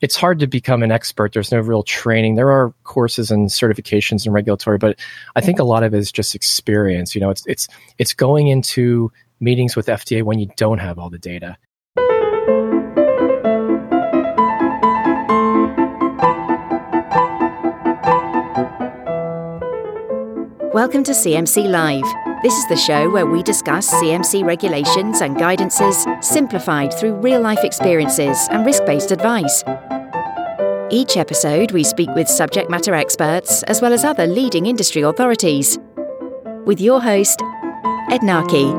it's hard to become an expert. There's no real training. There are courses and certifications and regulatory, but I think a lot of it is just experience. You know, it's it's it's going into meetings with FDA when you don't have all the data. Welcome to CMC Live. This is the show where we discuss CMC regulations and guidances simplified through real life experiences and risk based advice. Each episode, we speak with subject matter experts as well as other leading industry authorities. With your host, Ed Narkey.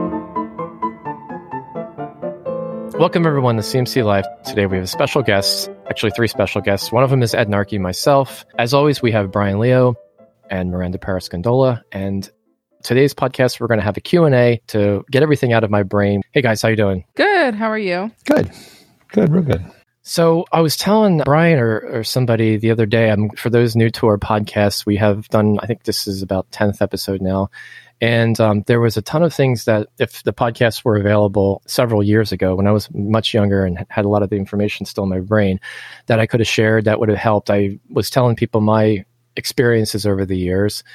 Welcome, everyone, to CMC Live. Today, we have a special guest, actually, three special guests. One of them is Ed Narkey, myself. As always, we have Brian Leo and Miranda Parascondola. And today's podcast, we're going to have a Q&A to get everything out of my brain. Hey, guys, how you doing? Good. How are you? Good. Good. Real good. So I was telling Brian or, or somebody the other day, I'm, for those new to our podcast, we have done, I think this is about 10th episode now. And um, there was a ton of things that, if the podcasts were available several years ago, when I was much younger and had a lot of the information still in my brain, that I could have shared that would have helped. I was telling people my experiences over the years.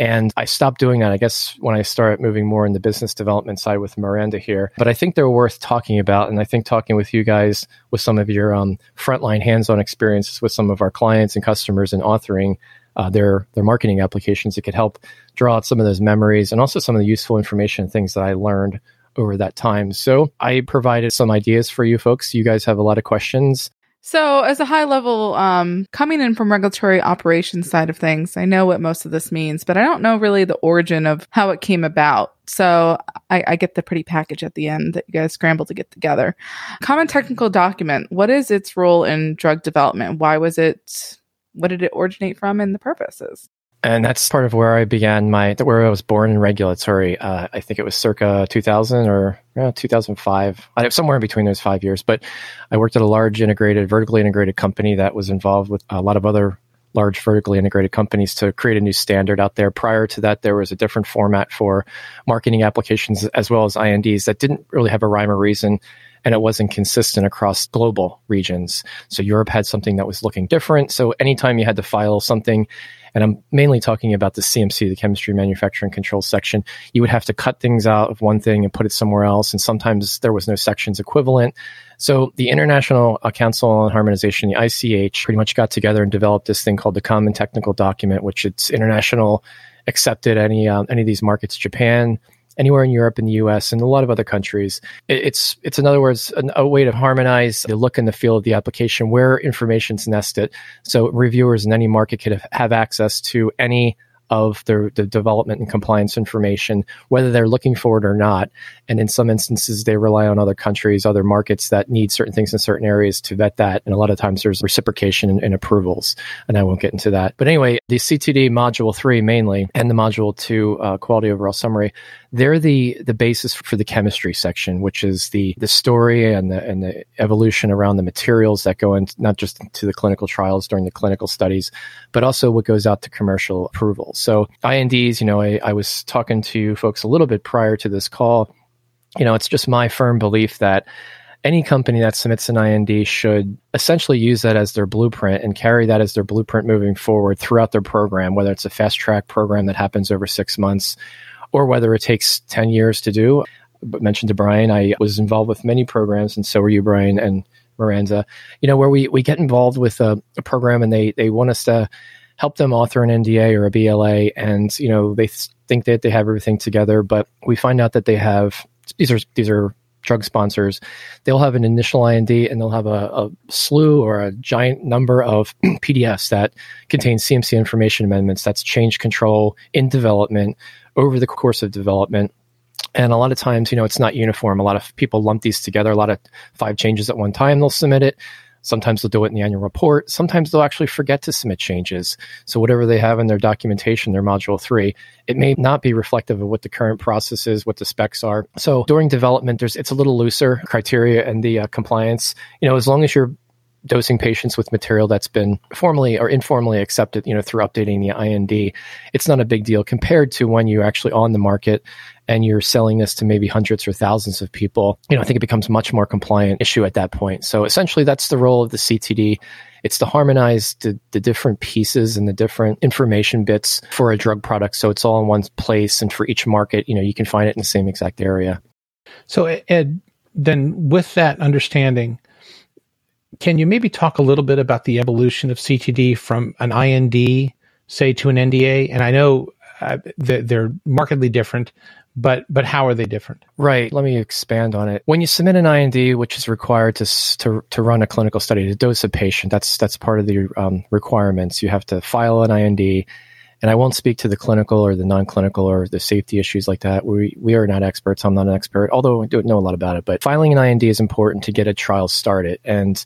And I stopped doing that, I guess, when I started moving more in the business development side with Miranda here. But I think they're worth talking about. And I think talking with you guys with some of your um, frontline hands on experiences with some of our clients and customers and authoring uh, their, their marketing applications, it could help draw out some of those memories and also some of the useful information and things that I learned over that time. So I provided some ideas for you folks. You guys have a lot of questions. So, as a high level, um, coming in from regulatory operations side of things, I know what most of this means, but I don't know really the origin of how it came about. So, I, I get the pretty package at the end that you guys scrambled to get together. Common technical document. What is its role in drug development? Why was it? What did it originate from, and the purposes? And that's part of where I began my where I was born in regulatory. Uh, I think it was circa 2000 or 2005, I somewhere in between those five years. But I worked at a large integrated, vertically integrated company that was involved with a lot of other large vertically integrated companies to create a new standard out there. Prior to that, there was a different format for marketing applications as well as INDs that didn't really have a rhyme or reason and it wasn't consistent across global regions. So Europe had something that was looking different. So anytime you had to file something and I'm mainly talking about the CMC, the chemistry manufacturing control section. You would have to cut things out of one thing and put it somewhere else, and sometimes there was no sections equivalent. So the International Council on Harmonization, the ICH, pretty much got together and developed this thing called the Common Technical Document, which it's international accepted any um, any of these markets, Japan, anywhere in Europe and the US and a lot of other countries. It's, it's in other words, an, a way to harmonize the look and the feel of the application where information's nested. So reviewers in any market could have, have access to any of the, the development and compliance information, whether they're looking for it or not. And in some instances, they rely on other countries, other markets that need certain things in certain areas to vet that. And a lot of times there's reciprocation and, and approvals. And I won't get into that. But anyway, the CTD module three mainly and the module two uh, quality overall summary, they're the, the basis for the chemistry section, which is the, the story and the, and the evolution around the materials that go into not just to the clinical trials during the clinical studies, but also what goes out to commercial approvals. So INDs, you know, I, I was talking to folks a little bit prior to this call. You know, it's just my firm belief that any company that submits an IND should essentially use that as their blueprint and carry that as their blueprint moving forward throughout their program, whether it's a fast track program that happens over six months or whether it takes 10 years to do. But mentioned to Brian, I was involved with many programs, and so were you, Brian and Miranda. You know, where we, we get involved with a, a program and they, they want us to help them author an NDA or a BLA, and you know they th- think that they have everything together, but we find out that they have these are these are drug sponsors. They'll have an initial IND and they'll have a, a slew or a giant number of PDFs that contain CMC information amendments. That's change control in development over the course of development. And a lot of times, you know, it's not uniform. A lot of people lump these together. A lot of five changes at one time, they'll submit it. Sometimes they'll do it in the annual report. Sometimes they'll actually forget to submit changes. So whatever they have in their documentation, their module three, it may not be reflective of what the current process is, what the specs are. So during development, there's it's a little looser criteria and the uh, compliance. You know, as long as you're dosing patients with material that's been formally or informally accepted, you know, through updating the IND, it's not a big deal compared to when you're actually on the market and you're selling this to maybe hundreds or thousands of people. You know, I think it becomes much more compliant issue at that point. So essentially, that's the role of the CTD. It's to harmonize the, the different pieces and the different information bits for a drug product. So it's all in one place. And for each market, you know, you can find it in the same exact area. So, Ed, then with that understanding, can you maybe talk a little bit about the evolution of CTD from an IND, say, to an NDA? And I know uh, they're markedly different, but but how are they different? Right. Let me expand on it. When you submit an IND, which is required to to to run a clinical study to dose a patient, that's that's part of the um, requirements. You have to file an IND. And I won't speak to the clinical or the non-clinical or the safety issues like that. We we are not experts. I'm not an expert, although I do know a lot about it. But filing an IND is important to get a trial started. And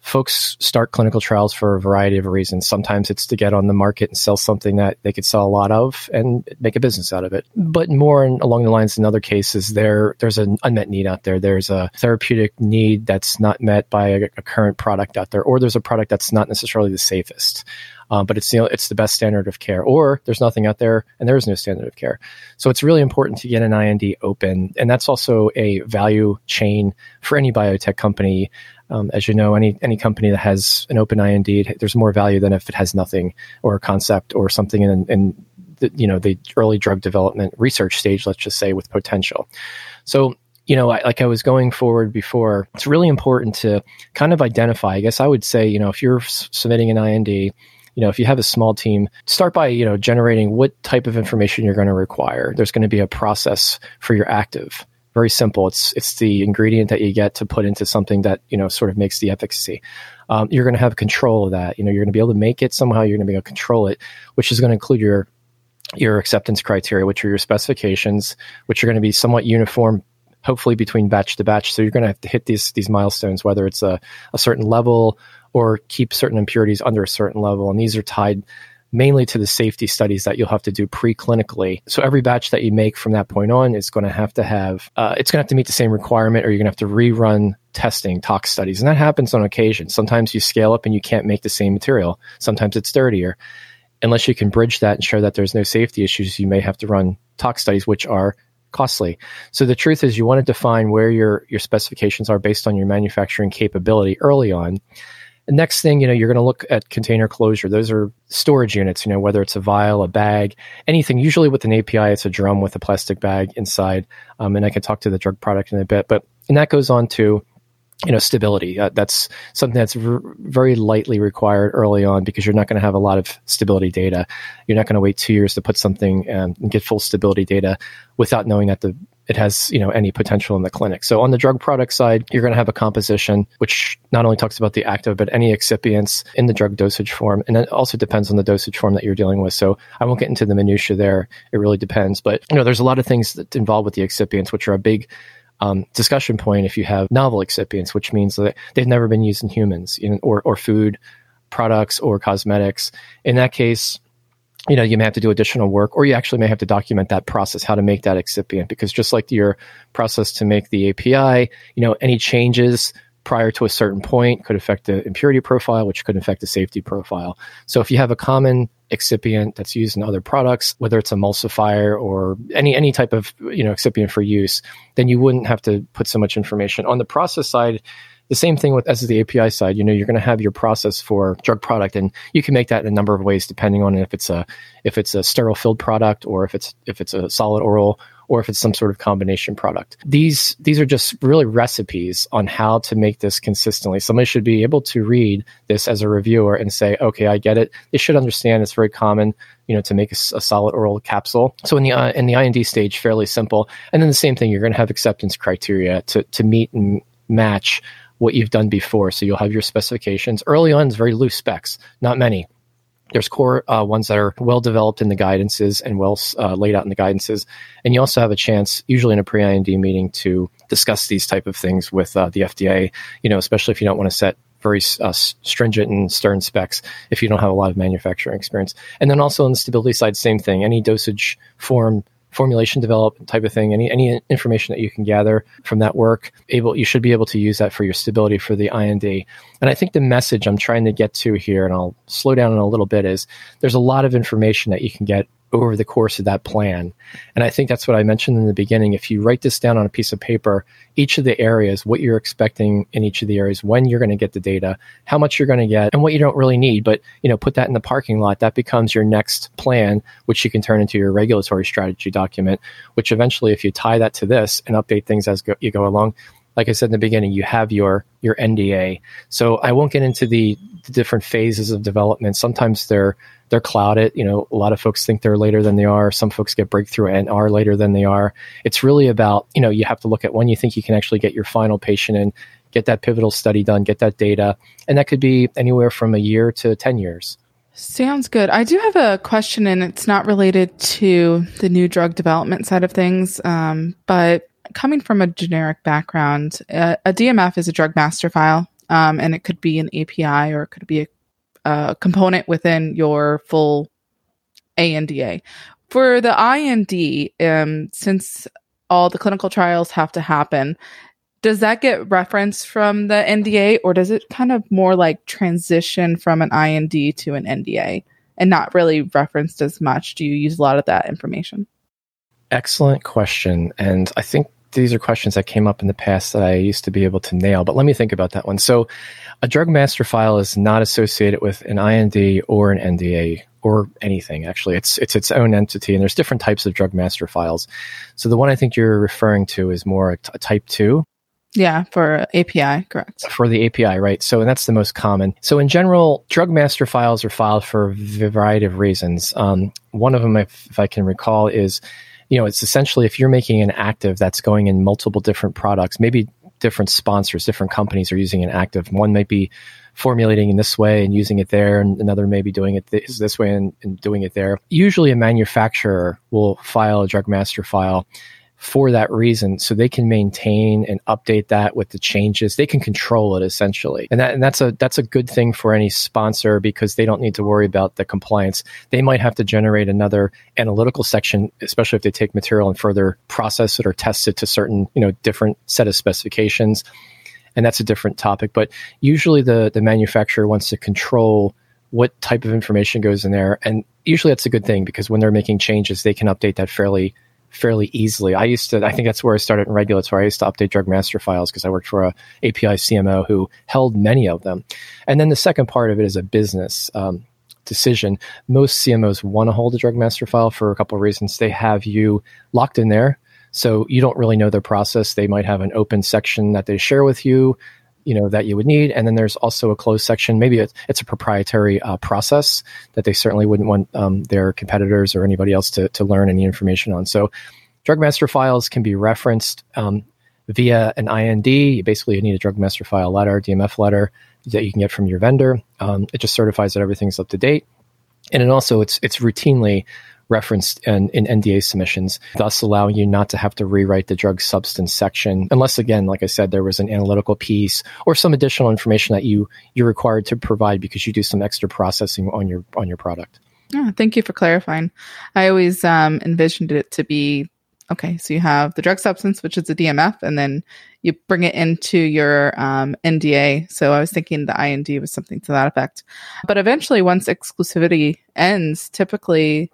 folks start clinical trials for a variety of reasons. Sometimes it's to get on the market and sell something that they could sell a lot of and make a business out of it. But more in, along the lines in other cases, there there's an unmet need out there. There's a therapeutic need that's not met by a, a current product out there, or there's a product that's not necessarily the safest. Um, but it's you know, it's the best standard of care. Or there's nothing out there, and there is no standard of care. So it's really important to get an IND open, and that's also a value chain for any biotech company. Um, as you know, any any company that has an open IND, there's more value than if it has nothing or a concept or something in, in the, you know the early drug development research stage. Let's just say with potential. So you know, I, like I was going forward before, it's really important to kind of identify. I guess I would say, you know, if you're submitting an IND, you know, if you have a small team, start by, you know, generating what type of information you're going to require. There's going to be a process for your active very simple. It's it's the ingredient that you get to put into something that you know sort of makes the efficacy. Um, you're going to have control of that. You know, you're going to be able to make it somehow. You're going to be able to control it, which is going to include your your acceptance criteria, which are your specifications, which are going to be somewhat uniform, hopefully between batch to batch. So you're going to have to hit these these milestones, whether it's a, a certain level or keep certain impurities under a certain level, and these are tied mainly to the safety studies that you'll have to do preclinically. So every batch that you make from that point on is going to have to have, uh, it's going to have to meet the same requirement or you're going to have to rerun testing, tox studies. And that happens on occasion. Sometimes you scale up and you can't make the same material. Sometimes it's dirtier. Unless you can bridge that and show that there's no safety issues, you may have to run tox studies, which are costly. So the truth is you want to define where your, your specifications are based on your manufacturing capability early on. Next thing, you know, you're going to look at container closure. Those are storage units, you know, whether it's a vial, a bag, anything. Usually with an API, it's a drum with a plastic bag inside. Um, and I can talk to the drug product in a bit, but, and that goes on to, you know, stability. Uh, that's something that's r- very lightly required early on because you're not going to have a lot of stability data. You're not going to wait two years to put something um, and get full stability data without knowing that the it has you know any potential in the clinic. So on the drug product side, you're going to have a composition which not only talks about the active but any excipients in the drug dosage form, and it also depends on the dosage form that you're dealing with. So I won't get into the minutia there. It really depends, but you know there's a lot of things that involved with the excipients which are a big um, discussion point if you have novel excipients, which means that they've never been used in humans or, or food products or cosmetics. In that case, you know, you may have to do additional work, or you actually may have to document that process, how to make that excipient, because just like your process to make the API, you know, any changes prior to a certain point could affect the impurity profile, which could affect the safety profile. So if you have a common excipient that's used in other products, whether it's emulsifier or any any type of you know excipient for use, then you wouldn't have to put so much information. On the process side, the same thing with as the API side. You know, you're going to have your process for drug product, and you can make that in a number of ways depending on if it's a if it's a sterile filled product or if it's if it's a solid oral or if it's some sort of combination product. These these are just really recipes on how to make this consistently. Somebody should be able to read this as a reviewer and say, "Okay, I get it." They should understand it's very common, you know, to make a, a solid oral capsule. So in the uh, in the IND stage, fairly simple. And then the same thing, you're going to have acceptance criteria to to meet and match what you've done before. So you'll have your specifications. Early on, it's very loose specs, not many. There's core uh, ones that are well developed in the guidances and well uh, laid out in the guidances, and you also have a chance, usually in a pre-IND meeting, to discuss these type of things with uh, the FDA. You know, especially if you don't want to set very uh, stringent and stern specs if you don't have a lot of manufacturing experience. And then also on the stability side, same thing. Any dosage form formulation development type of thing, any any information that you can gather from that work, able you should be able to use that for your stability for the IND. And I think the message I'm trying to get to here, and I'll slow down in a little bit, is there's a lot of information that you can get over the course of that plan. And I think that's what I mentioned in the beginning. If you write this down on a piece of paper, each of the areas, what you're expecting in each of the areas, when you're going to get the data, how much you're going to get, and what you don't really need, but you know, put that in the parking lot. That becomes your next plan, which you can turn into your regulatory strategy document. Which eventually, if you tie that to this and update things as go, you go along, like I said in the beginning, you have your your NDA. So I won't get into the, the different phases of development. Sometimes they're they're clouded. You know, a lot of folks think they're later than they are. Some folks get breakthrough and are later than they are. It's really about, you know, you have to look at when you think you can actually get your final patient in, get that pivotal study done, get that data. And that could be anywhere from a year to 10 years. Sounds good. I do have a question, and it's not related to the new drug development side of things, um, but coming from a generic background, a, a DMF is a drug master file, um, and it could be an API or it could be a uh, component within your full ANDA. For the IND, um, since all the clinical trials have to happen, does that get referenced from the NDA or does it kind of more like transition from an IND to an NDA and not really referenced as much? Do you use a lot of that information? Excellent question. And I think these are questions that came up in the past that I used to be able to nail, but let me think about that one. So, a drug master file is not associated with an IND or an NDA or anything. Actually, it's it's its own entity, and there's different types of drug master files. So, the one I think you're referring to is more a, t- a type two. Yeah, for API, correct. For the API, right. So, and that's the most common. So, in general, drug master files are filed for a variety of reasons. Um, one of them, if, if I can recall, is you know, it's essentially if you're making an active that's going in multiple different products, maybe different sponsors, different companies are using an active. One might be formulating in this way and using it there, and another may be doing it this, this way and, and doing it there. Usually, a manufacturer will file a drug master file for that reason so they can maintain and update that with the changes. They can control it essentially. And that and that's a that's a good thing for any sponsor because they don't need to worry about the compliance. They might have to generate another analytical section especially if they take material and further process it or test it to certain you know different set of specifications. And that's a different topic. But usually the the manufacturer wants to control what type of information goes in there. And usually that's a good thing because when they're making changes they can update that fairly fairly easily. I used to, I think that's where I started in regulatory. I used to update drug master files because I worked for a API CMO who held many of them. And then the second part of it is a business um, decision. Most CMOs want to hold a drug master file for a couple of reasons. They have you locked in there. So you don't really know their process. They might have an open section that they share with you you know that you would need. And then there's also a closed section. Maybe it's, it's a proprietary uh, process that they certainly wouldn't want um, their competitors or anybody else to, to learn any information on. So drug master files can be referenced um, via an ind you basically need a drug master file letter dmf letter that you can get from your vendor. Um, it just certifies that everything's up to date. And it also it's it's routinely referenced in, in NDA submissions, thus allowing you not to have to rewrite the drug substance section, unless again, like I said, there was an analytical piece or some additional information that you you're required to provide because you do some extra processing on your on your product. Yeah, thank you for clarifying. I always um, envisioned it to be okay. So you have the drug substance, which is a DMF, and then you bring it into your um, NDA. So I was thinking the IND was something to that effect. But eventually, once exclusivity ends, typically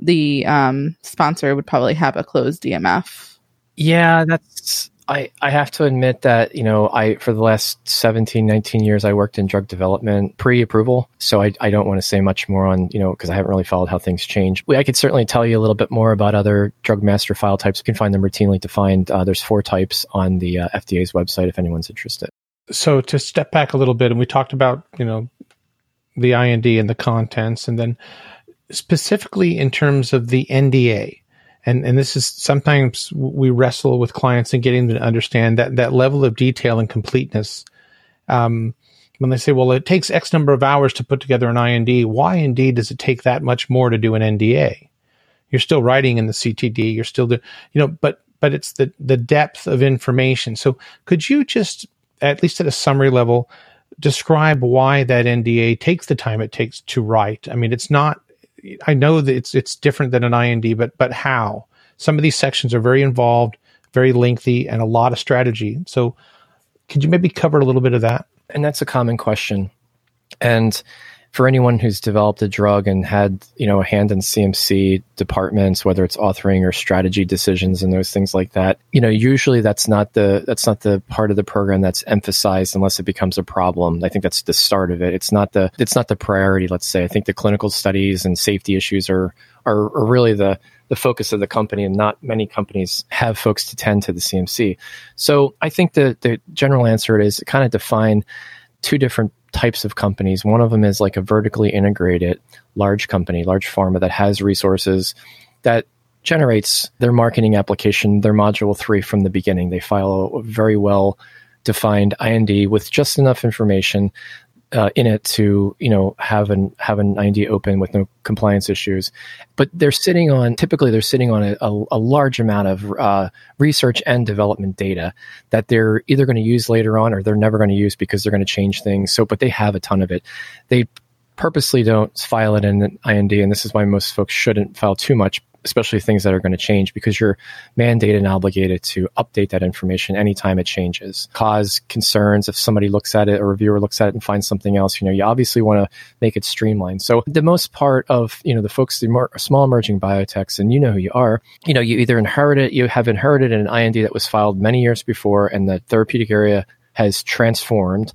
the um, sponsor would probably have a closed DMF. Yeah, that's I, I have to admit that, you know, I for the last 17, 19 years I worked in drug development pre-approval. So I, I don't want to say much more on, you know, because I haven't really followed how things change. I could certainly tell you a little bit more about other drug master file types. You can find them routinely defined. Uh, there's four types on the uh, FDA's website if anyone's interested. So to step back a little bit, and we talked about, you know, the IND and the contents, and then specifically in terms of the NDA. And, and this is sometimes we wrestle with clients and getting them to understand that, that level of detail and completeness. Um, when they say, well, it takes X number of hours to put together an IND, why indeed does it take that much more to do an NDA? You're still writing in the CTD, you're still doing, you know, but, but it's the, the depth of information. So could you just, at least at a summary level, describe why that NDA takes the time it takes to write? I mean, it's not I know that it's it's different than an IND, but but how? some of these sections are very involved, very lengthy, and a lot of strategy. So, could you maybe cover a little bit of that? And that's a common question. And for anyone who's developed a drug and had you know a hand in CMC departments, whether it's authoring or strategy decisions and those things like that, you know, usually that's not the that's not the part of the program that's emphasized unless it becomes a problem. I think that's the start of it. It's not the it's not the priority. Let's say I think the clinical studies and safety issues are are, are really the the focus of the company, and not many companies have folks to tend to the CMC. So I think the the general answer is kind of define two different types of companies. One of them is like a vertically integrated large company, large pharma that has resources that generates their marketing application, their module three from the beginning. They file a very well defined IND with just enough information uh, in it to you know have an have an IND open with no compliance issues, but they're sitting on typically they're sitting on a, a, a large amount of uh, research and development data that they're either going to use later on or they're never going to use because they're going to change things. So, but they have a ton of it. They purposely don't file it in an IND, and this is why most folks shouldn't file too much especially things that are going to change because you're mandated and obligated to update that information anytime it changes. Cause concerns if somebody looks at it, a reviewer looks at it and finds something else, you know, you obviously want to make it streamlined. So the most part of, you know, the folks, the more small emerging biotechs, and you know who you are, you know, you either inherit it, you have inherited an IND that was filed many years before and the therapeutic area has transformed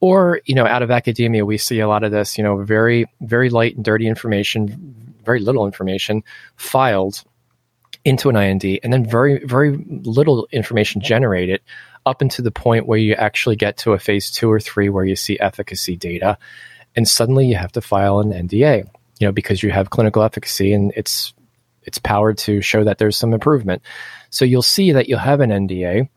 or you know out of academia we see a lot of this you know very very light and dirty information very little information filed into an IND and then very, very little information generated up into the point where you actually get to a phase two or three where you see efficacy data. And suddenly you have to file an NDA, you know, because you have clinical efficacy and it's, it's powered to show that there's some improvement. So you'll see that you'll have an NDA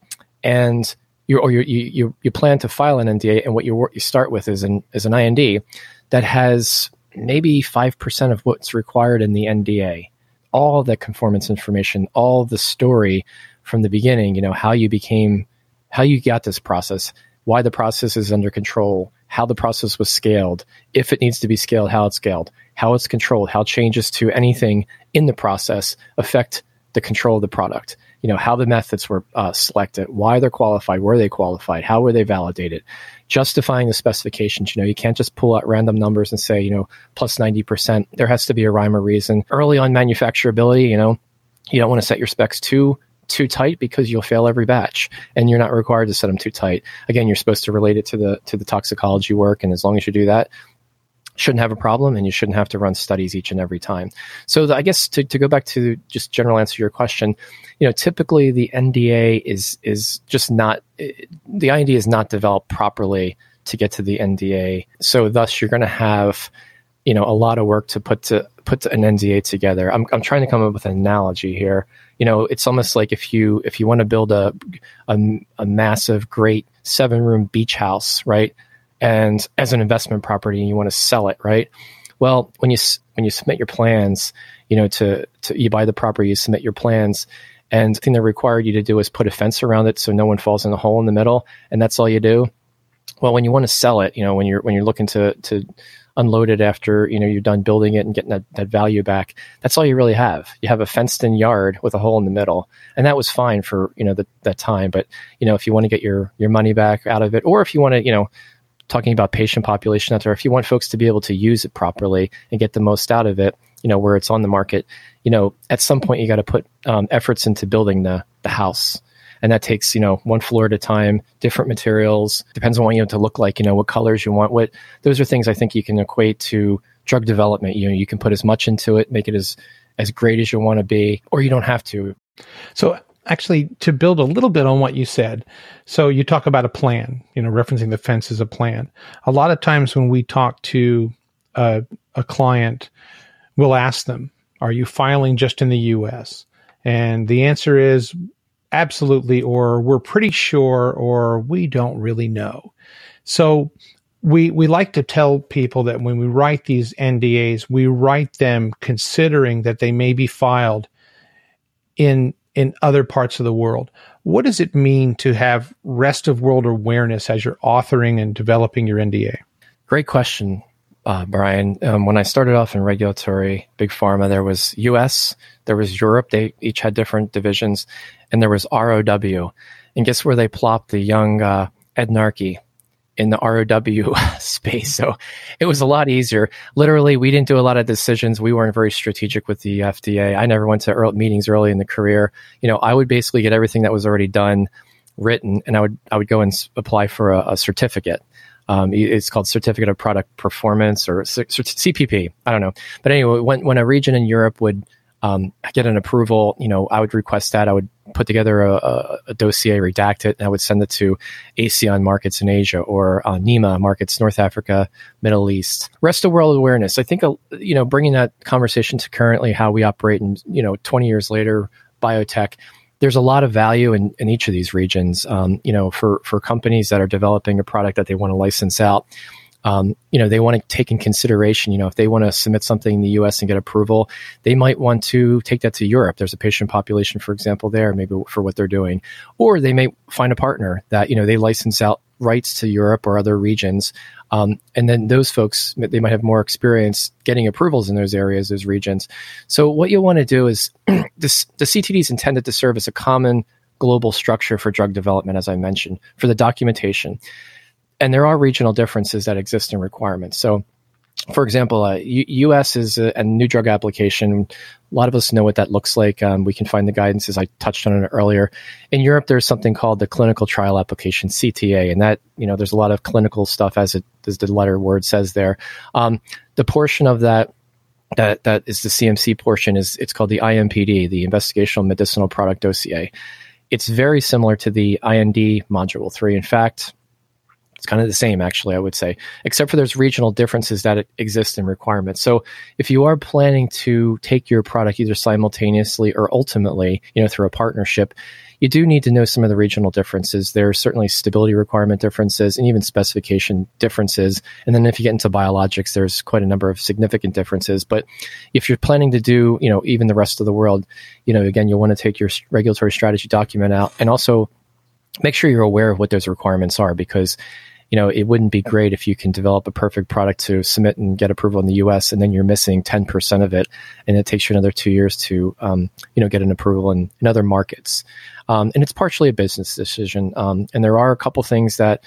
and you or you, you, you plan to file an NDA and what you, you start with is an, is an IND that has maybe 5% of what's required in the NDA. All the conformance information, all the story from the beginning, you know, how you became, how you got this process, why the process is under control, how the process was scaled, if it needs to be scaled, how it's scaled, how it's controlled, how changes to anything in the process affect the control of the product. You know, how the methods were uh, selected, why they're qualified, were they qualified, how were they validated, justifying the specifications. You know, you can't just pull out random numbers and say, you know, plus 90%. There has to be a rhyme or reason. Early on manufacturability, you know, you don't want to set your specs too too tight because you'll fail every batch and you're not required to set them too tight again you're supposed to relate it to the to the toxicology work and as long as you do that shouldn't have a problem and you shouldn't have to run studies each and every time. So the, I guess to, to go back to just general answer your question, you know, typically the NDA is, is just not, the IND is not developed properly to get to the NDA. So thus you're going to have, you know, a lot of work to put to put an NDA together. I'm, I'm trying to come up with an analogy here. You know, it's almost like if you, if you want to build a, a, a massive, great seven room beach house, right? And as an investment property and you want to sell it, right? Well, when you when you submit your plans, you know, to, to you buy the property, you submit your plans, and the thing they're required you to do is put a fence around it so no one falls in the hole in the middle, and that's all you do. Well, when you want to sell it, you know, when you're when you're looking to to unload it after you know you're done building it and getting that, that value back, that's all you really have. You have a fenced in yard with a hole in the middle, and that was fine for you know the, that time. But you know, if you want to get your your money back out of it, or if you want to you know talking about patient population out there, if you want folks to be able to use it properly and get the most out of it, you know, where it's on the market, you know, at some point you got to put um, efforts into building the the house. And that takes, you know, one floor at a time, different materials, depends on what you want to look like, you know, what colors you want, what those are things I think you can equate to drug development. You know, you can put as much into it, make it as as great as you want to be, or you don't have to. So actually to build a little bit on what you said. So you talk about a plan, you know, referencing the fence as a plan. A lot of times when we talk to a, a client, we'll ask them, are you filing just in the US? And the answer is absolutely, or we're pretty sure, or we don't really know. So we, we like to tell people that when we write these NDAs, we write them considering that they may be filed in in other parts of the world. What does it mean to have rest of world awareness as you're authoring and developing your NDA? Great question. uh, Brian. Um, when I started off in regulatory big pharma, there was U.S., there was Europe. They each had different divisions, and there was ROW. And guess where they plopped the young uh, Ed Narkey in the ROW space. So it was a lot easier. Literally, we didn't do a lot of decisions. We weren't very strategic with the FDA. I never went to early meetings early in the career. You know, I would basically get everything that was already done, written, and I would I would go and s- apply for a, a certificate. Um, it's called Certificate of Product Performance or C- CPP. I don't know, but anyway, when when a region in Europe would um, get an approval, you know, I would request that. I would put together a, a, a, dossier, redact it, and I would send it to ASEAN markets in Asia or uh, NEMA markets, North Africa, Middle East. Rest of world awareness. I think, uh, you know, bringing that conversation to currently how we operate and, you know, 20 years later, biotech, there's a lot of value in, in each of these regions. Um, you know, for, for companies that are developing a product that they want to license out, um, you know, they want to take in consideration, you know, if they want to submit something in the US and get approval, they might want to take that to Europe. There's a patient population, for example, there, maybe for what they're doing. Or they may find a partner that, you know, they license out rights to Europe or other regions. Um, and then those folks, they might have more experience getting approvals in those areas, those regions. So what you'll want to do is this, the CTD is intended to serve as a common global structure for drug development, as I mentioned, for the documentation and there are regional differences that exist in requirements. So, for example, uh, U- U.S. is a, a, new drug application. A lot of us know what that looks like. Um, we can find the guidance as I touched on it earlier. In Europe, there's something called the clinical trial application (CTA), and that you know there's a lot of clinical stuff as it as the letter word says there. Um, the portion of that that that is the CMC portion is it's called the IMPD, the Investigational Medicinal Product Dossier. It's very similar to the IND Module Three. In fact, it's kind of the same, actually, I would say, except for there's regional differences that exist in requirements. So if you are planning to take your product either simultaneously or ultimately, you know, through a partnership, you do need to know some of the regional differences. There are certainly stability requirement differences and even specification differences. And then if you get into biologics, there's quite a number of significant differences. But if you're planning to do, you know, even the rest of the world, you know, again, you'll want to take your regulatory strategy document out and also make sure you're aware of what those requirements are because you know, it wouldn't be great if you can develop a perfect product to submit and get approval in the U.S. and then you're missing 10% of it, and it takes you another two years to, um, you know, get an approval in, in other markets. Um, and it's partially a business decision. Um, and there are a couple things that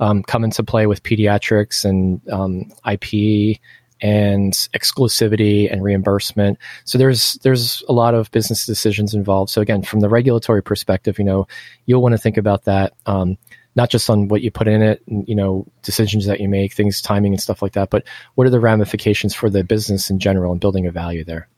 um, come into play with pediatrics and um, IP and exclusivity and reimbursement. So there's there's a lot of business decisions involved. So again, from the regulatory perspective, you know, you'll want to think about that. Um, not just on what you put in it, you know, decisions that you make, things, timing, and stuff like that, but what are the ramifications for the business in general and building a value there?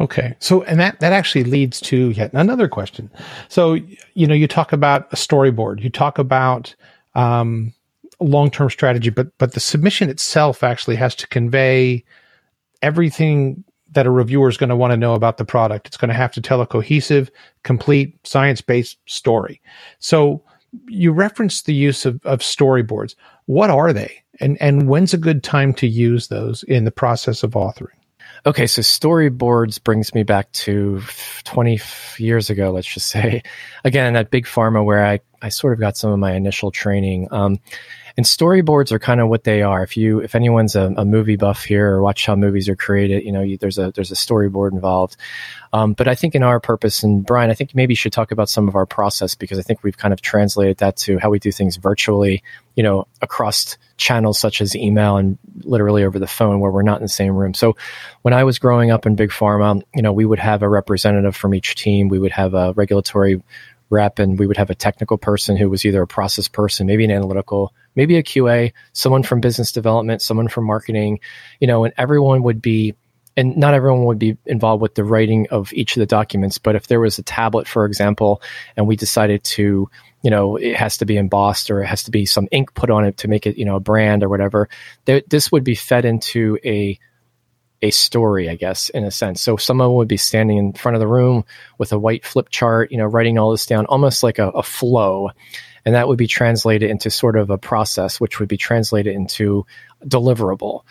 Okay. So, and that, that actually leads to yet another question. So, you know, you talk about a storyboard, you talk about, um, long-term strategy, but, but the submission itself actually has to convey everything that a reviewer is going to want to know about the product. It's going to have to tell a cohesive, complete, science-based story. So, you referenced the use of, of storyboards. What are they? And, and when's a good time to use those in the process of authoring? Okay, so storyboards brings me back to 20 years ago, let's just say. Again, at Big Pharma, where I, I sort of got some of my initial training. Um, and storyboards are kind of what they are. If you, if anyone's a, a movie buff here or watch how movies are created, you know, you, there's a there's a storyboard involved. Um, but I think in our purpose, and Brian, I think maybe you should talk about some of our process because I think we've kind of translated that to how we do things virtually, you know, across channels such as email and literally over the phone where we're not in the same room. So when I was growing up in Big Pharma, you know, we would have a representative from each team. We would have a regulatory rep and we would have a technical person who was either a process person, maybe an analytical, maybe a QA, someone from business development, someone from marketing, you know, and everyone would be and not everyone would be involved with the writing of each of the documents, but if there was a tablet, for example, and we decided to, you know, it has to be embossed or it has to be some ink put on it to make it, you know, a brand or whatever, th- this would be fed into a a story, I guess, in a sense. So someone would be standing in front of the room with a white flip chart, you know, writing all this down, almost like a, a flow. And that would be translated into sort of a process, which would be translated into deliverable.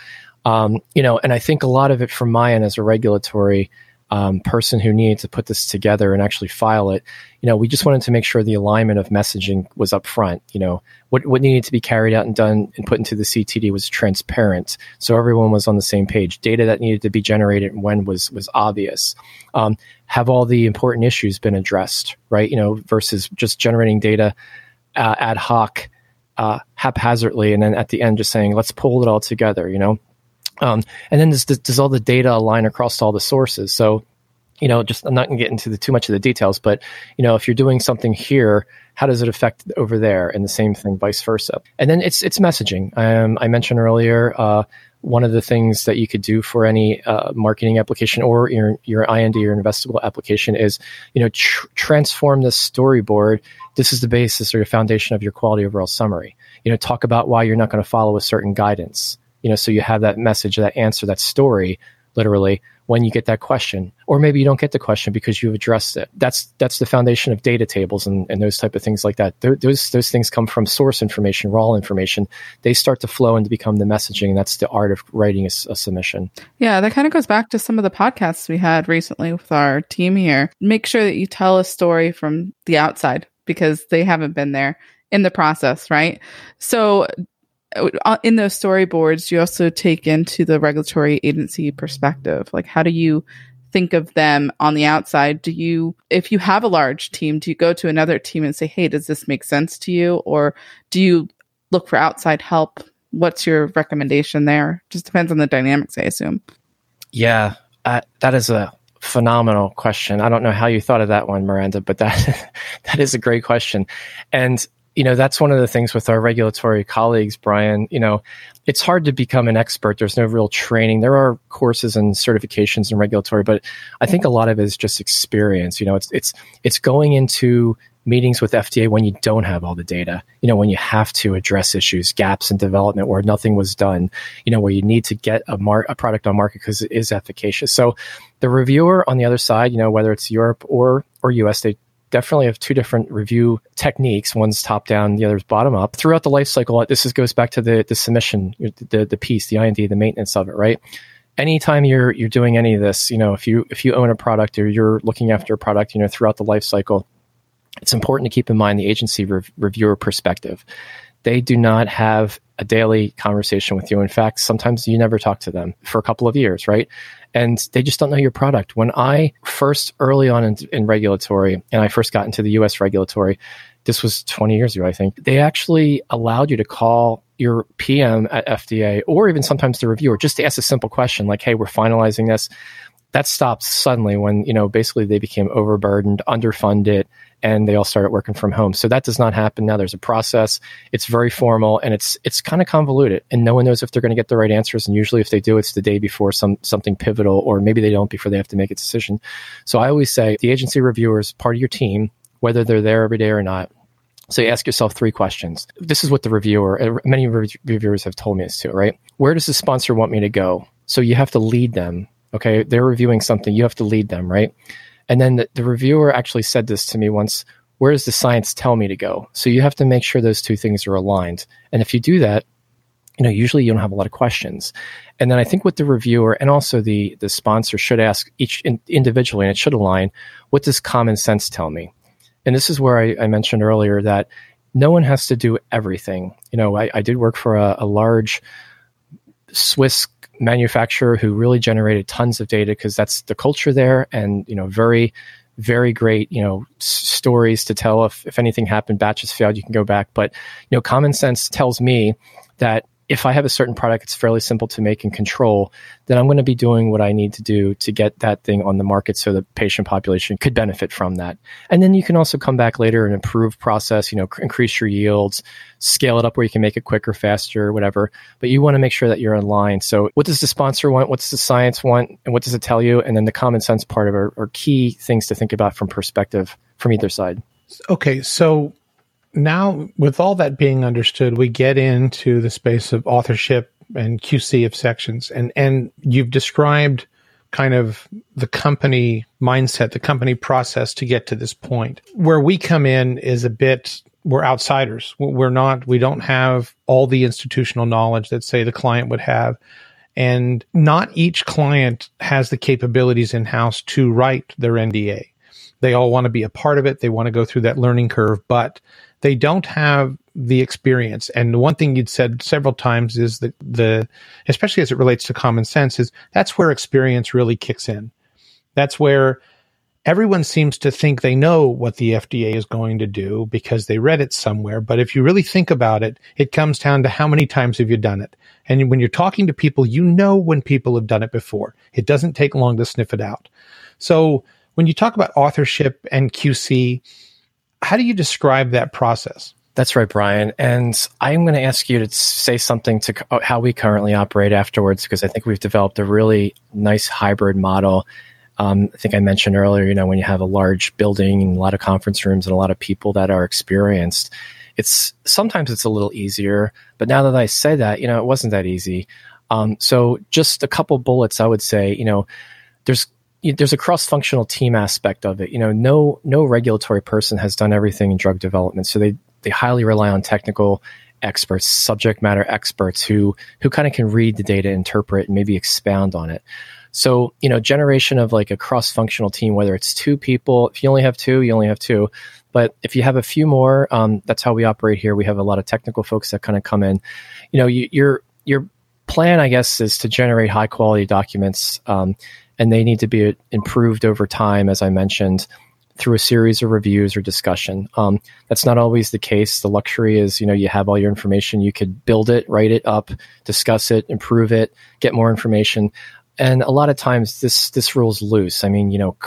Um, you know, and I think a lot of it from my end as a regulatory um, person who needed to put this together and actually file it, you know, we just wanted to make sure the alignment of messaging was up front. You know, what, what needed to be carried out and done and put into the CTD was transparent. So everyone was on the same page. Data that needed to be generated and when was, was obvious. Um, have all the important issues been addressed, right? You know, versus just generating data uh, ad hoc, uh, haphazardly. And then at the end, just saying, let's pull it all together, you know? Um, and then does, does all the data align across all the sources? So, you know, just I'm not going to get into the, too much of the details, but you know, if you're doing something here, how does it affect over there, and the same thing, vice versa. And then it's it's messaging. Um, I mentioned earlier. Uh, one of the things that you could do for any uh, marketing application or your your IND or investable application is, you know, tr- transform this storyboard. This is the basis or the foundation of your quality overall summary. You know, talk about why you're not going to follow a certain guidance you know so you have that message that answer that story literally when you get that question or maybe you don't get the question because you've addressed it. That's that's the foundation of data tables and, and those type of things like that. Th- those those things come from source information raw information. They start to flow and to become the messaging and that's the art of writing a, a submission. Yeah that kind of goes back to some of the podcasts we had recently with our team here. Make sure that you tell a story from the outside because they haven't been there in the process right? So in those storyboards, you also take into the regulatory agency perspective. Like, how do you think of them on the outside? Do you, if you have a large team, do you go to another team and say, hey, does this make sense to you? Or do you look for outside help? What's your recommendation there? Just depends on the dynamics, I assume. Yeah, uh, that is a phenomenal question. I don't know how you thought of that one, Miranda, but that that is a great question. And you know, that's one of the things with our regulatory colleagues, Brian. You know, it's hard to become an expert. There's no real training. There are courses and certifications in regulatory, but I think a lot of it is just experience. You know, it's it's it's going into meetings with FDA when you don't have all the data, you know, when you have to address issues, gaps in development where nothing was done, you know, where you need to get a, mar- a product on market because it is efficacious. So the reviewer on the other side, you know, whether it's Europe or, or US, they definitely have two different review techniques. One's top down, the other's bottom up. Throughout the life cycle, this is, goes back to the, the submission, the, the piece, the IND, the maintenance of it, right? Anytime you're you're doing any of this, you know, if you if you own a product or you're looking after a product, you know, throughout the life cycle, it's important to keep in mind the agency rev- reviewer perspective. They do not have a daily conversation with you. In fact, sometimes you never talk to them for a couple of years, right? and they just don't know your product. When I first early on in, in, regulatory and I first got into the US regulatory, this was 20 years ago, I think, they actually allowed you to call your PM at FDA or even sometimes the reviewer just to ask a simple question like, hey, we're finalizing this. That stopped suddenly when, you know, basically they became overburdened, underfunded, and they all started working from home. So that does not happen now. There's a process. It's very formal and it's it's kind of convoluted, and no one knows if they're going to get the right answers. And usually, if they do, it's the day before some something pivotal, or maybe they don't before they have to make a decision. So I always say the agency reviewer is part of your team, whether they're there every day or not. So you ask yourself three questions. This is what the reviewer, uh, many reviewers have told me this too, right? Where does the sponsor want me to go? So you have to lead them. Okay, they're reviewing something. You have to lead them, right? And then the, the reviewer actually said this to me once where does the science tell me to go? So you have to make sure those two things are aligned. And if you do that, you know, usually you don't have a lot of questions. And then I think what the reviewer and also the the sponsor should ask each in, individually, and it should align. What does common sense tell me? And this is where I, I mentioned earlier that no one has to do everything. You know, I, I did work for a, a large Swiss manufacturer who really generated tons of data because that's the culture there and you know very very great you know s- stories to tell. If, if anything happened batches failed you can go back. But you know common sense tells me that if I have a certain product it's fairly simple to make and control, then I'm going to be doing what I need to do to get that thing on the market so the patient population could benefit from that. And then you can also come back later and improve process, you know, cr- increase your yields, scale it up where you can make it quicker, faster, whatever. But you want to make sure that you're in line. So what does the sponsor want? What does the science want? And what does it tell you? And then the common sense part of it are, are key things to think about from perspective from either side. Okay. So now with all that being understood, we get into the space of authorship and QC of sections. And, and you've described kind of the company mindset, the company process to get to this point. Where we come in is a bit, we're outsiders. We're not, we don't have all the institutional knowledge that say the client would have. And not each client has the capabilities in house to write their NDA. They all want to be a part of it. They want to go through that learning curve, but they don't have the experience. And the one thing you'd said several times is that the, especially as it relates to common sense, is that's where experience really kicks in. That's where everyone seems to think they know what the FDA is going to do because they read it somewhere. But if you really think about it, it comes down to how many times have you done it? And when you're talking to people, you know when people have done it before. It doesn't take long to sniff it out. So when you talk about authorship and QC, how do you describe that process? That's right, Brian. And I'm going to ask you to say something to how we currently operate afterwards, because I think we've developed a really nice hybrid model. Um, I think I mentioned earlier, you know, when you have a large building and a lot of conference rooms and a lot of people that are experienced, it's sometimes it's a little easier. But now that I say that, you know, it wasn't that easy. Um, so just a couple bullets, I would say, you know, there's there's a cross-functional team aspect of it. You know, no no regulatory person has done everything in drug development, so they they highly rely on technical experts, subject matter experts who who kind of can read the data, interpret, and maybe expound on it. So, you know, generation of like a cross-functional team, whether it's two people, if you only have two, you only have two. But if you have a few more, um, that's how we operate here. We have a lot of technical folks that kind of come in. You know, you, your your plan, I guess, is to generate high quality documents. Um, and they need to be improved over time, as I mentioned, through a series of reviews or discussion. Um, that's not always the case. The luxury is, you know, you have all your information, you could build it, write it up, discuss it, improve it, get more information. And a lot of times this this rule's loose. I mean, you know,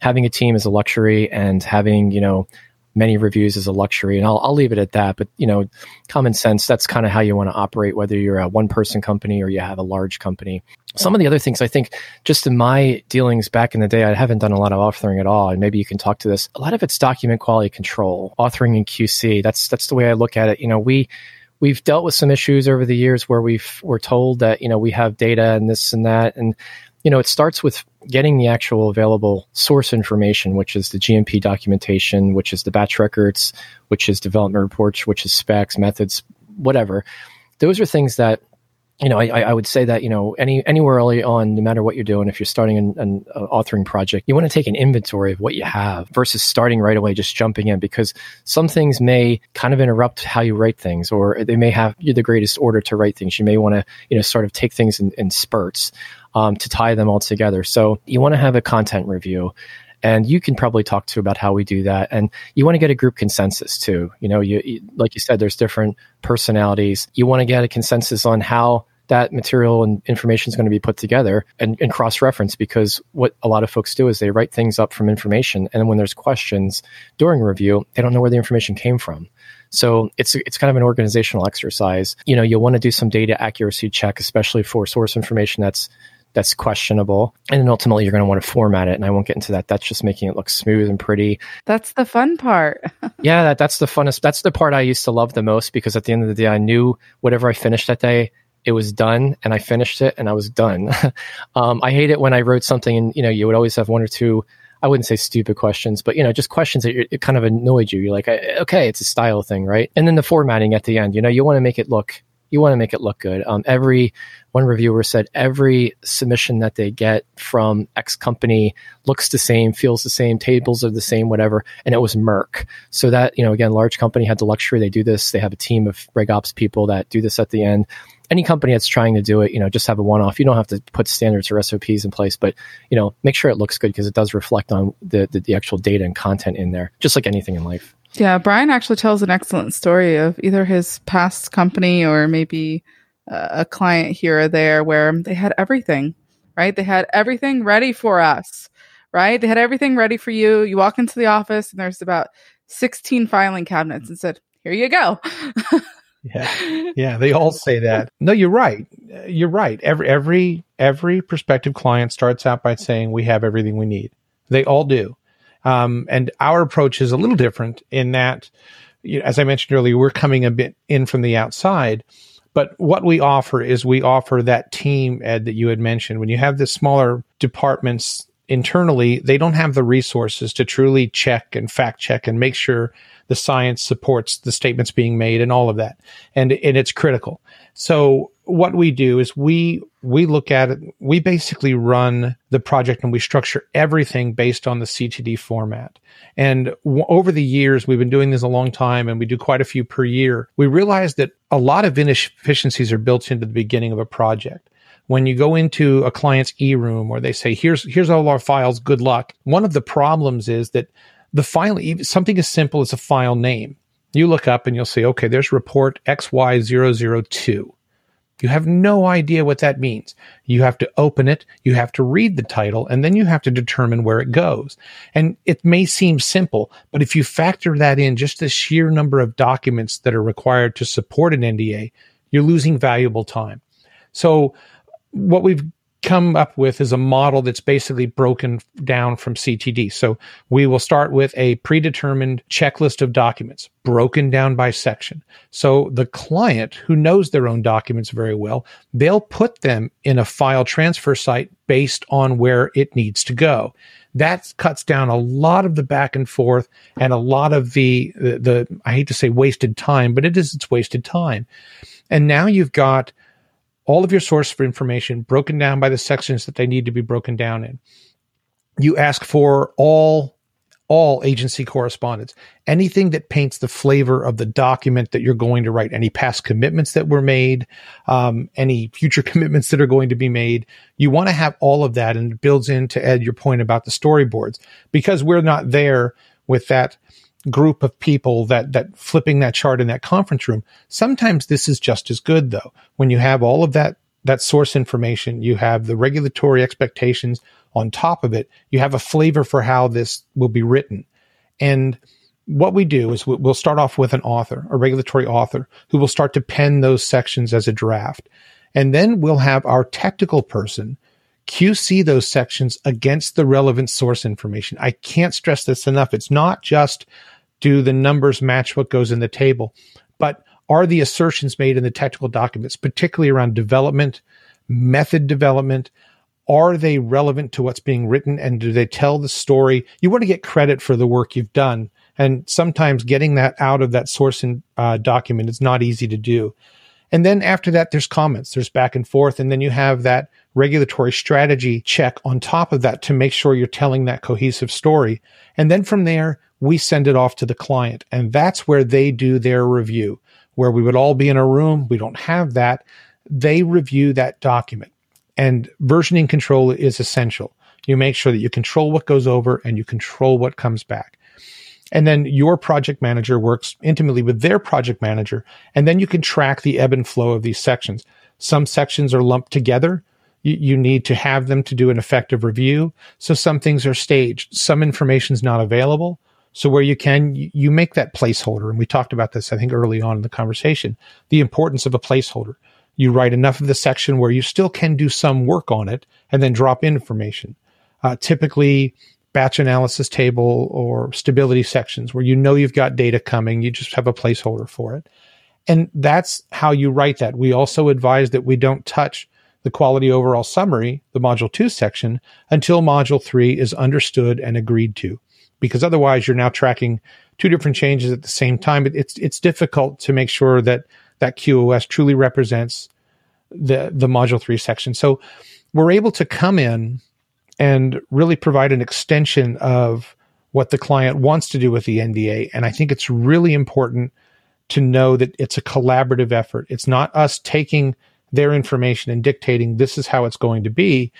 having a team is a luxury, and having you know many reviews is a luxury and I'll, I'll leave it at that but you know common sense that's kind of how you want to operate whether you're a one person company or you have a large company. Some of the other things i think just in my dealings back in the day i haven't done a lot of authoring at all and maybe you can talk to this. A lot of it's document quality control authoring in qc that's that's the way i look at it. You know we we've dealt with some issues over the years where we've we're told that you know we have data and this and that and you know, it starts with getting the actual available source information, which is the GMP documentation, which is the batch records, which is development reports, which is specs, methods, whatever. Those are things that you know, I, I would say that you know any anywhere early on, no matter what you're doing, if you're starting an, an uh, authoring project, you want to take an inventory of what you have versus starting right away, just jumping in, because some things may kind of interrupt how you write things, or they may have the greatest order to write things. You may want to you know sort of take things in, in spurts um, to tie them all together. So you want to have a content review. And you can probably talk to about how we do that. And you want to get a group consensus too. You know, you, you like you said, there's different personalities. You want to get a consensus on how that material and information is going to be put together and, and cross reference because what a lot of folks do is they write things up from information and when there's questions during review they don't know where the information came from so it's it's kind of an organizational exercise you know you'll want to do some data accuracy check especially for source information that's that's questionable. And then ultimately, you're going to want to format it. And I won't get into that. That's just making it look smooth and pretty. That's the fun part. yeah, that, that's the funnest. That's the part I used to love the most because at the end of the day, I knew whatever I finished that day, it was done and I finished it and I was done. um, I hate it when I wrote something and, you know, you would always have one or two, I wouldn't say stupid questions, but, you know, just questions that it kind of annoyed you. You're like, okay, it's a style thing, right? And then the formatting at the end, you know, you want to make it look you want to make it look good. Um, every one reviewer said every submission that they get from X company looks the same, feels the same, tables are the same, whatever. And it was Merck. So that, you know, again, large company had the luxury. They do this. They have a team of reg ops people that do this at the end. Any company that's trying to do it, you know, just have a one off. You don't have to put standards or SOPs in place, but, you know, make sure it looks good because it does reflect on the, the, the actual data and content in there, just like anything in life. Yeah, Brian actually tells an excellent story of either his past company or maybe uh, a client here or there where they had everything, right? They had everything ready for us, right? They had everything ready for you. You walk into the office and there's about 16 filing cabinets and said, here you go. yeah. Yeah. They all say that. No, you're right. You're right. Every, every, every prospective client starts out by saying, we have everything we need. They all do. Um, and our approach is a little different in that, you know, as I mentioned earlier, we're coming a bit in from the outside. But what we offer is we offer that team, Ed, that you had mentioned. When you have the smaller departments internally, they don't have the resources to truly check and fact check and make sure the science supports the statements being made and all of that. And, and it's critical. So what we do is we we look at it we basically run the project and we structure everything based on the ctd format. And w- over the years we've been doing this a long time and we do quite a few per year. We realize that a lot of inefficiencies are built into the beginning of a project. When you go into a client's e-room or they say here's here's all our files good luck one of the problems is that the file something as simple as a file name you look up and you'll see okay there's report xy002 you have no idea what that means. You have to open it, you have to read the title, and then you have to determine where it goes. And it may seem simple, but if you factor that in, just the sheer number of documents that are required to support an NDA, you're losing valuable time. So what we've come up with is a model that's basically broken down from CTD. So we will start with a predetermined checklist of documents broken down by section. So the client who knows their own documents very well, they'll put them in a file transfer site based on where it needs to go. That cuts down a lot of the back and forth and a lot of the, the, the I hate to say wasted time, but it is, it's wasted time. And now you've got all of your source for information broken down by the sections that they need to be broken down in. You ask for all all agency correspondence, anything that paints the flavor of the document that you're going to write, any past commitments that were made, um, any future commitments that are going to be made. You want to have all of that, and it builds in to add your point about the storyboards because we're not there with that group of people that that flipping that chart in that conference room. Sometimes this is just as good though. When you have all of that that source information, you have the regulatory expectations on top of it, you have a flavor for how this will be written. And what we do is we'll start off with an author, a regulatory author, who will start to pen those sections as a draft. And then we'll have our technical person QC those sections against the relevant source information. I can't stress this enough. It's not just do the numbers match what goes in the table? But are the assertions made in the technical documents, particularly around development, method development, are they relevant to what's being written and do they tell the story? You want to get credit for the work you've done. And sometimes getting that out of that source in, uh, document is not easy to do. And then after that, there's comments, there's back and forth. And then you have that regulatory strategy check on top of that to make sure you're telling that cohesive story. And then from there, we send it off to the client. And that's where they do their review, where we would all be in a room. We don't have that. They review that document. And versioning control is essential. You make sure that you control what goes over and you control what comes back. And then your project manager works intimately with their project manager. And then you can track the ebb and flow of these sections. Some sections are lumped together. You, need to have them to do an effective review. So some things are staged. Some information is not available. So where you can, you make that placeholder. And we talked about this, I think, early on in the conversation, the importance of a placeholder. You write enough of the section where you still can do some work on it and then drop information. Uh, typically, batch analysis table or stability sections where you know you've got data coming, you just have a placeholder for it. And that's how you write that. We also advise that we don't touch the quality overall summary, the module two section, until module three is understood and agreed to because otherwise you're now tracking two different changes at the same time. It's it's difficult to make sure that that QoS truly represents the the module three section. So we're able to come in and really provide an extension of what the client wants to do with the NDA. And I think it's really important to know that it's a collaborative effort. It's not us taking their information and dictating this is how it's going to be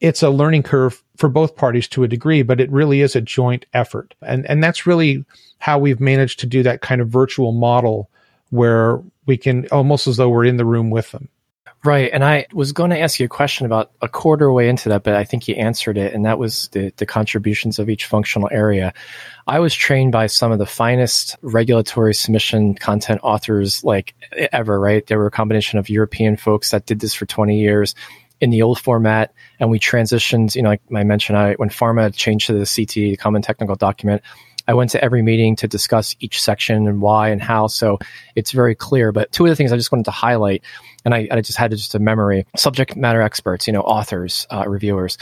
it's a learning curve for both parties to a degree, but it really is a joint effort. And, and that's really how we've managed to do that kind of virtual model where we can almost as though we're in the room with them. Right. And I was going to ask you a question about a quarter way into that, but I think you answered it. And that was the, the contributions of each functional area. I was trained by some of the finest regulatory submission content authors like ever, right? There were a combination of European folks that did this for 20 years in the old format and we transitioned, you know, like I mentioned, I, when pharma changed to the CT, common technical document, I went to every meeting to discuss each section and why and how. So it's very clear. But two of the things I just wanted to highlight, and I, I just had just a memory subject matter experts, you know, authors, uh, reviewers.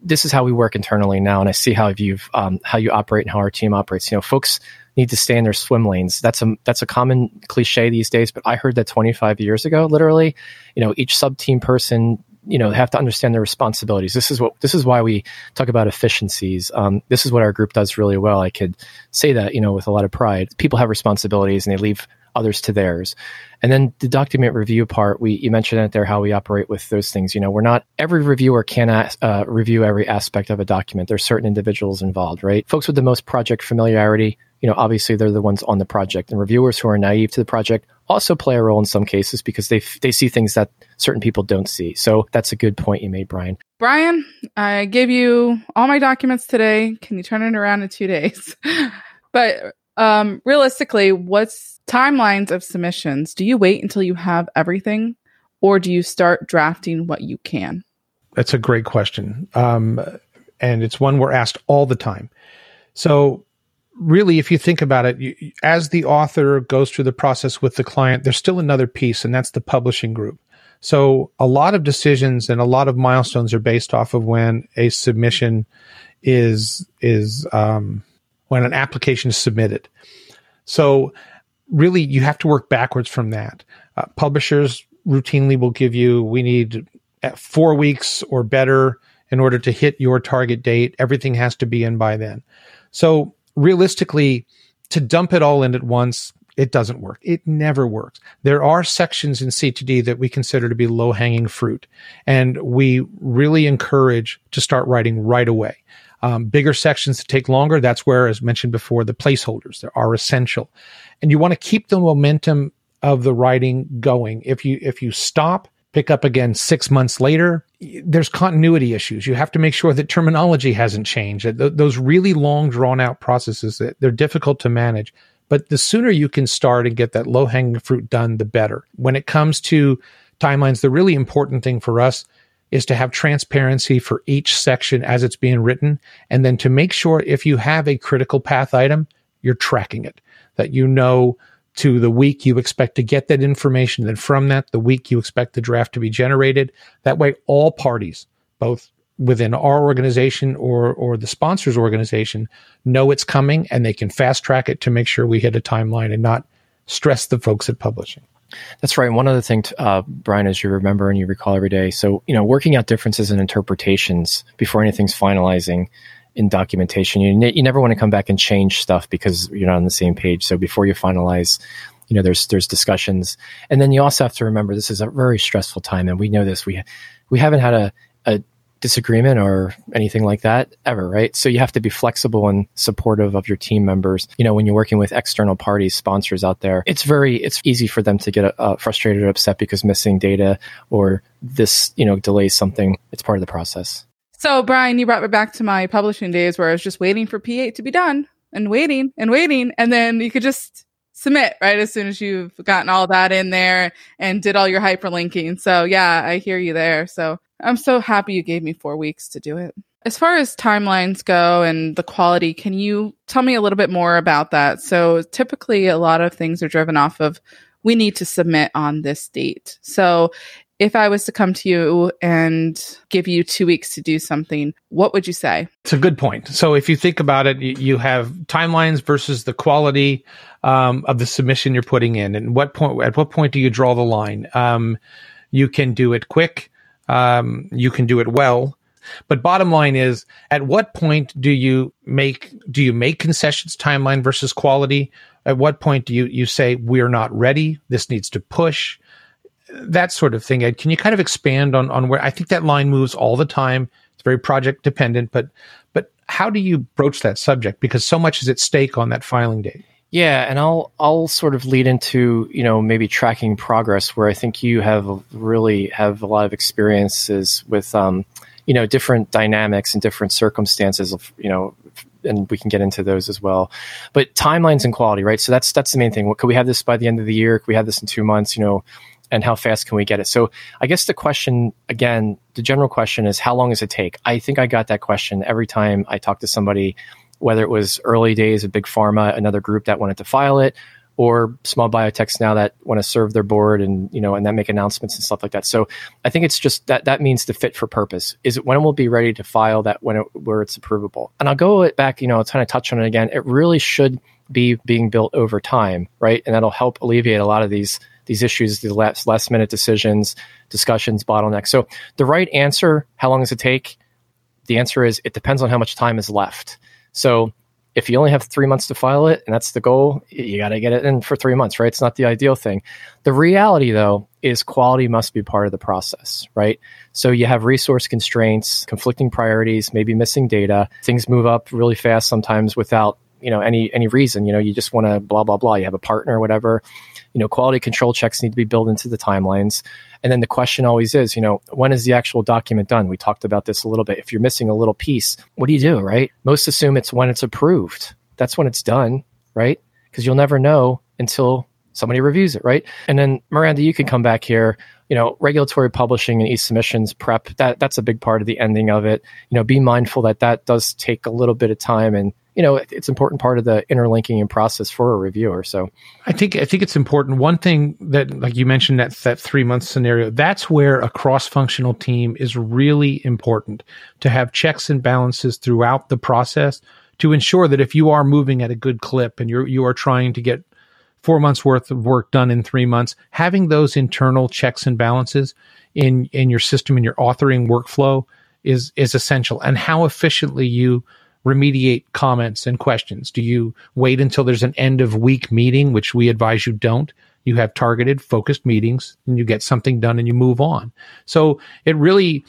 this is how we work internally now, and I see how you've um, how you operate and how our team operates. You know, folks need to stay in their swim lanes. That's a that's a common cliche these days, but I heard that 25 years ago. Literally, you know, each sub team person you know have to understand their responsibilities this is what this is why we talk about efficiencies um, this is what our group does really well i could say that you know with a lot of pride people have responsibilities and they leave others to theirs. And then the document review part, we you mentioned it there how we operate with those things. You know, we're not every reviewer cannot uh, review every aspect of a document. There's certain individuals involved, right? Folks with the most project familiarity, you know, obviously they're the ones on the project, and reviewers who are naive to the project also play a role in some cases because they f- they see things that certain people don't see. So that's a good point you made, Brian. Brian, I gave you all my documents today. Can you turn it around in two days? but um, realistically, what's timelines of submissions? Do you wait until you have everything, or do you start drafting what you can? That's a great question, um, and it's one we're asked all the time. So, really, if you think about it, you, as the author goes through the process with the client, there's still another piece, and that's the publishing group. So, a lot of decisions and a lot of milestones are based off of when a submission is is um, when an application is submitted. So really you have to work backwards from that. Uh, publishers routinely will give you, we need four weeks or better in order to hit your target date. Everything has to be in by then. So realistically, to dump it all in at once, it doesn't work. It never works. There are sections in CTD that we consider to be low hanging fruit, and we really encourage to start writing right away. Um, bigger sections that take longer, that's where, as mentioned before, the placeholders there are essential. And you want to keep the momentum of the writing going. If you if you stop, pick up again six months later, there's continuity issues. You have to make sure that terminology hasn't changed. Those really long, drawn out processes that they're difficult to manage. But the sooner you can start and get that low hanging fruit done, the better. When it comes to timelines, the really important thing for us is to have transparency for each section as it's being written. And then to make sure if you have a critical path item, you're tracking it, that you know to the week you expect to get that information. Then from that, the week you expect the draft to be generated. That way, all parties, both within our organization or or the sponsors organization know it's coming and they can fast track it to make sure we hit a timeline and not stress the folks at publishing. That's right. One other thing, uh, Brian, as you remember and you recall every day. So, you know, working out differences in interpretations before anything's finalizing in documentation. You, ne- you never want to come back and change stuff because you're not on the same page. So before you finalize, you know, there's there's discussions, and then you also have to remember this is a very stressful time, and we know this. We we haven't had a, a disagreement or anything like that ever, right? So you have to be flexible and supportive of your team members. You know, when you're working with external parties, sponsors out there, it's very, it's easy for them to get uh, frustrated or upset because missing data or this, you know, delays something. It's part of the process. So, Brian, you brought me back to my publishing days where I was just waiting for P8 to be done and waiting and waiting. And then you could just submit right as soon as you've gotten all that in there and did all your hyperlinking. So, yeah, I hear you there. So, I'm so happy you gave me four weeks to do it. As far as timelines go and the quality, can you tell me a little bit more about that? So, typically, a lot of things are driven off of we need to submit on this date. So, if I was to come to you and give you two weeks to do something, what would you say? It's a good point. So, if you think about it, you have timelines versus the quality um, of the submission you're putting in, and what point at what point do you draw the line? Um, you can do it quick um, you can do it well. But bottom line is, at what point do you make do you make concessions timeline versus quality? At what point do you you say we're not ready? This needs to push. That sort of thing. Ed, can you kind of expand on on where I think that line moves all the time? It's very project dependent, but but how do you broach that subject? Because so much is at stake on that filing date. Yeah, and I'll I'll sort of lead into you know maybe tracking progress where I think you have really have a lot of experiences with um, you know different dynamics and different circumstances of you know and we can get into those as well. But timelines and quality, right? So that's that's the main thing. What, could we have this by the end of the year? Could we have this in two months? You know, and how fast can we get it? So I guess the question again, the general question is how long does it take? I think I got that question every time I talk to somebody whether it was early days of big pharma, another group that wanted to file it, or small biotechs now that want to serve their board and you know and then make announcements and stuff like that. So I think it's just that that means the fit for purpose. Is it when it will be ready to file that when it, where it's approvable? And I'll go back, you know, kind of touch on it again. It really should be being built over time, right? And that'll help alleviate a lot of these these issues, the last last minute decisions, discussions, bottlenecks. So the right answer, how long does it take? The answer is it depends on how much time is left. So if you only have three months to file it and that's the goal, you got to get it in for three months, right? It's not the ideal thing. The reality, though, is quality must be part of the process, right? So you have resource constraints, conflicting priorities, maybe missing data. Things move up really fast sometimes without you know any any reason. You know, you just want to blah blah blah. You have a partner, or whatever. You know, quality control checks need to be built into the timelines. And then the question always is, you know, when is the actual document done? We talked about this a little bit. If you're missing a little piece, what do you do, right? Most assume it's when it's approved. That's when it's done, right? Because you'll never know until somebody reviews it, right? And then Miranda, you can come back here. You know, regulatory publishing and e-submissions prep that that's a big part of the ending of it. You know, be mindful that that does take a little bit of time and you know it's important part of the interlinking and process for a reviewer. So i think i think it's important. One thing that like you mentioned that that three month scenario that's where a cross functional team is really important to have checks and balances throughout the process to ensure that if you are moving at a good clip and you're you are trying to get four months worth of work done in three months having those internal checks and balances in in your system in your authoring workflow is is essential. And how efficiently you remediate comments and questions? Do you wait until there's an end of week meeting, which we advise you don't? You have targeted, focused meetings and you get something done and you move on. So it really,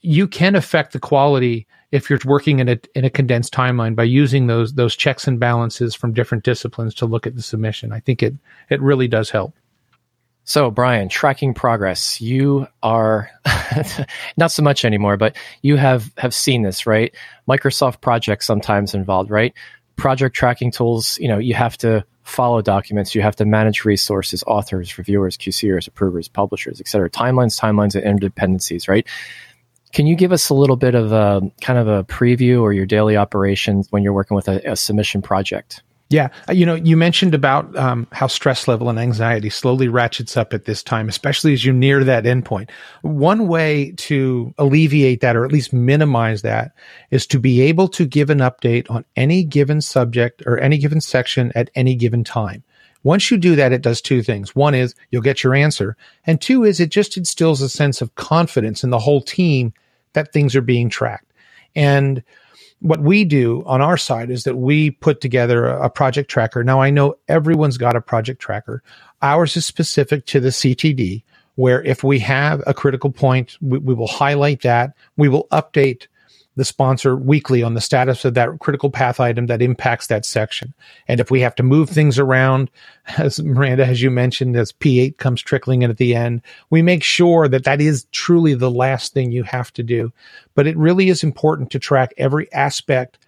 you can affect the quality if you're working in a in a condensed timeline by using those those checks and balances from different disciplines to look at the submission. I think it it really does help. So, Brian, tracking progress. You are not so much anymore, but you have have seen this, right? Microsoft projects sometimes involved, right? Project tracking tools. You know, you have to follow documents, you have to manage resources, authors, reviewers, QCers, approvers, publishers, etc. Timelines, timelines, and interdependencies, right? Can you give us a little bit of a kind of a preview or your daily operations when you're working with a, a submission project? Yeah. Uh, you know, you mentioned about um, how stress level and anxiety slowly ratchets up at this time, especially as you near that endpoint. One way to alleviate that or at least minimize that is to be able to give an update on any given subject or any given section at any given time. Once you do that, it does two things. One is you'll get your answer. And two is it just instills a sense of confidence in the whole team that things are being tracked. And what we do on our side is that we put together a project tracker. Now I know everyone's got a project tracker. Ours is specific to the CTD where if we have a critical point, we, we will highlight that. We will update the sponsor weekly on the status of that critical path item that impacts that section. And if we have to move things around, as Miranda, as you mentioned, as P8 comes trickling in at the end, we make sure that that is truly the last thing you have to do. But it really is important to track every aspect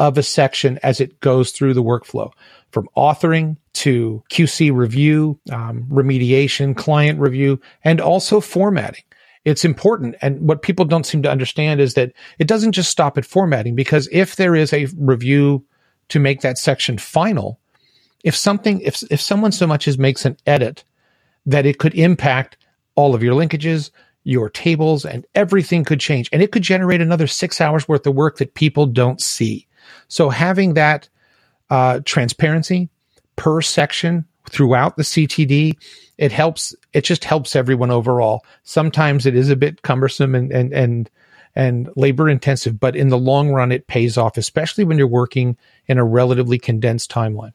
of a section as it goes through the workflow from authoring to QC review, um, remediation, client review, and also formatting it's important. And what people don't seem to understand is that it doesn't just stop at formatting because if there is a review to make that section final, if something, if, if someone so much as makes an edit that it could impact all of your linkages, your tables and everything could change and it could generate another six hours worth of work that people don't see. So having that, uh, transparency per section throughout the CTD it helps it just helps everyone overall. Sometimes it is a bit cumbersome and and and and labor intensive but in the long run it pays off especially when you're working in a relatively condensed timeline.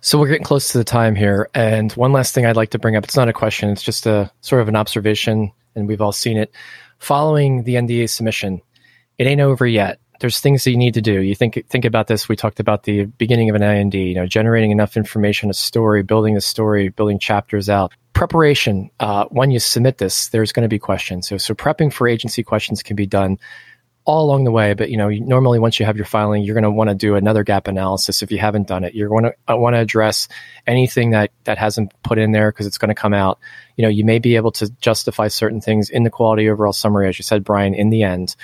So we're getting close to the time here and one last thing i'd like to bring up it's not a question it's just a sort of an observation and we've all seen it. Following the nda submission it ain't over yet there's things that you need to do. You think think about this. We talked about the beginning of an IND. You know, generating enough information, a story, building a story, building chapters out. Preparation. Uh, when you submit this, there's going to be questions. So so prepping for agency questions can be done all along the way. But you know, normally once you have your filing, you're going to want to do another gap analysis if you haven't done it. You're going to uh, want to address anything that that hasn't put in there because it's going to come out. You know, you may be able to justify certain things in the quality overall summary, as you said, Brian, in the end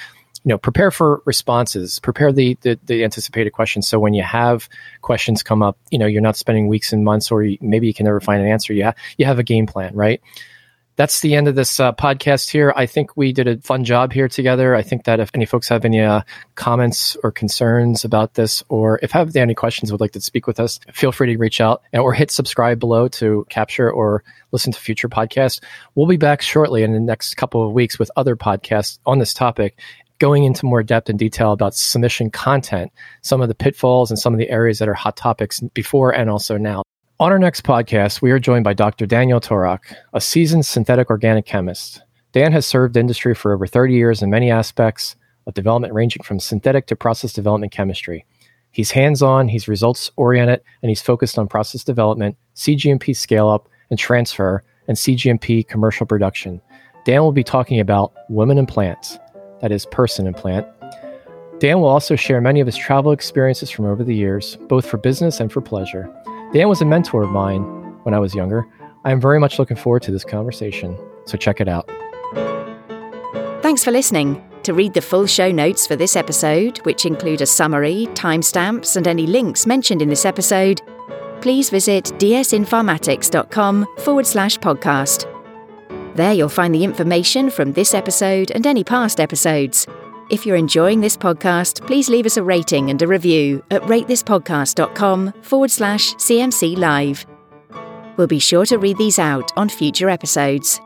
you know, prepare for responses, prepare the, the, the anticipated questions. So when you have questions come up, you know, you're not spending weeks and months, or you, maybe you can never find an answer. You, ha- you have a game plan, right? that's the end of this uh, podcast here. I think we did a fun job here together. I think that if any folks have any uh, comments or concerns about this, or if have any questions would like to speak with us, feel free to reach out or hit subscribe below to capture or listen to future podcasts. We'll be back shortly in the next couple of weeks with other podcasts on this topic going into more depth and detail about submission content, some of the pitfalls and some of the areas that are hot topics before and also now. On our next podcast, we are joined by Dr. Daniel Torok, a seasoned synthetic organic chemist. Dan has served industry for over 30 years in many aspects of development, ranging from synthetic to process development chemistry. He's hands on, he's results oriented, and he's focused on process development, CGMP scale up and transfer, and CGMP commercial production. Dan will be talking about women and plants, that is, person and plant. Dan will also share many of his travel experiences from over the years, both for business and for pleasure. Dan was a mentor of mine when I was younger. I am very much looking forward to this conversation, so check it out. Thanks for listening. To read the full show notes for this episode, which include a summary, timestamps, and any links mentioned in this episode, please visit dsinpharmatics.com forward slash podcast. There you'll find the information from this episode and any past episodes. If you're enjoying this podcast, please leave us a rating and a review at ratethispodcast.com forward slash CMC Live. We'll be sure to read these out on future episodes.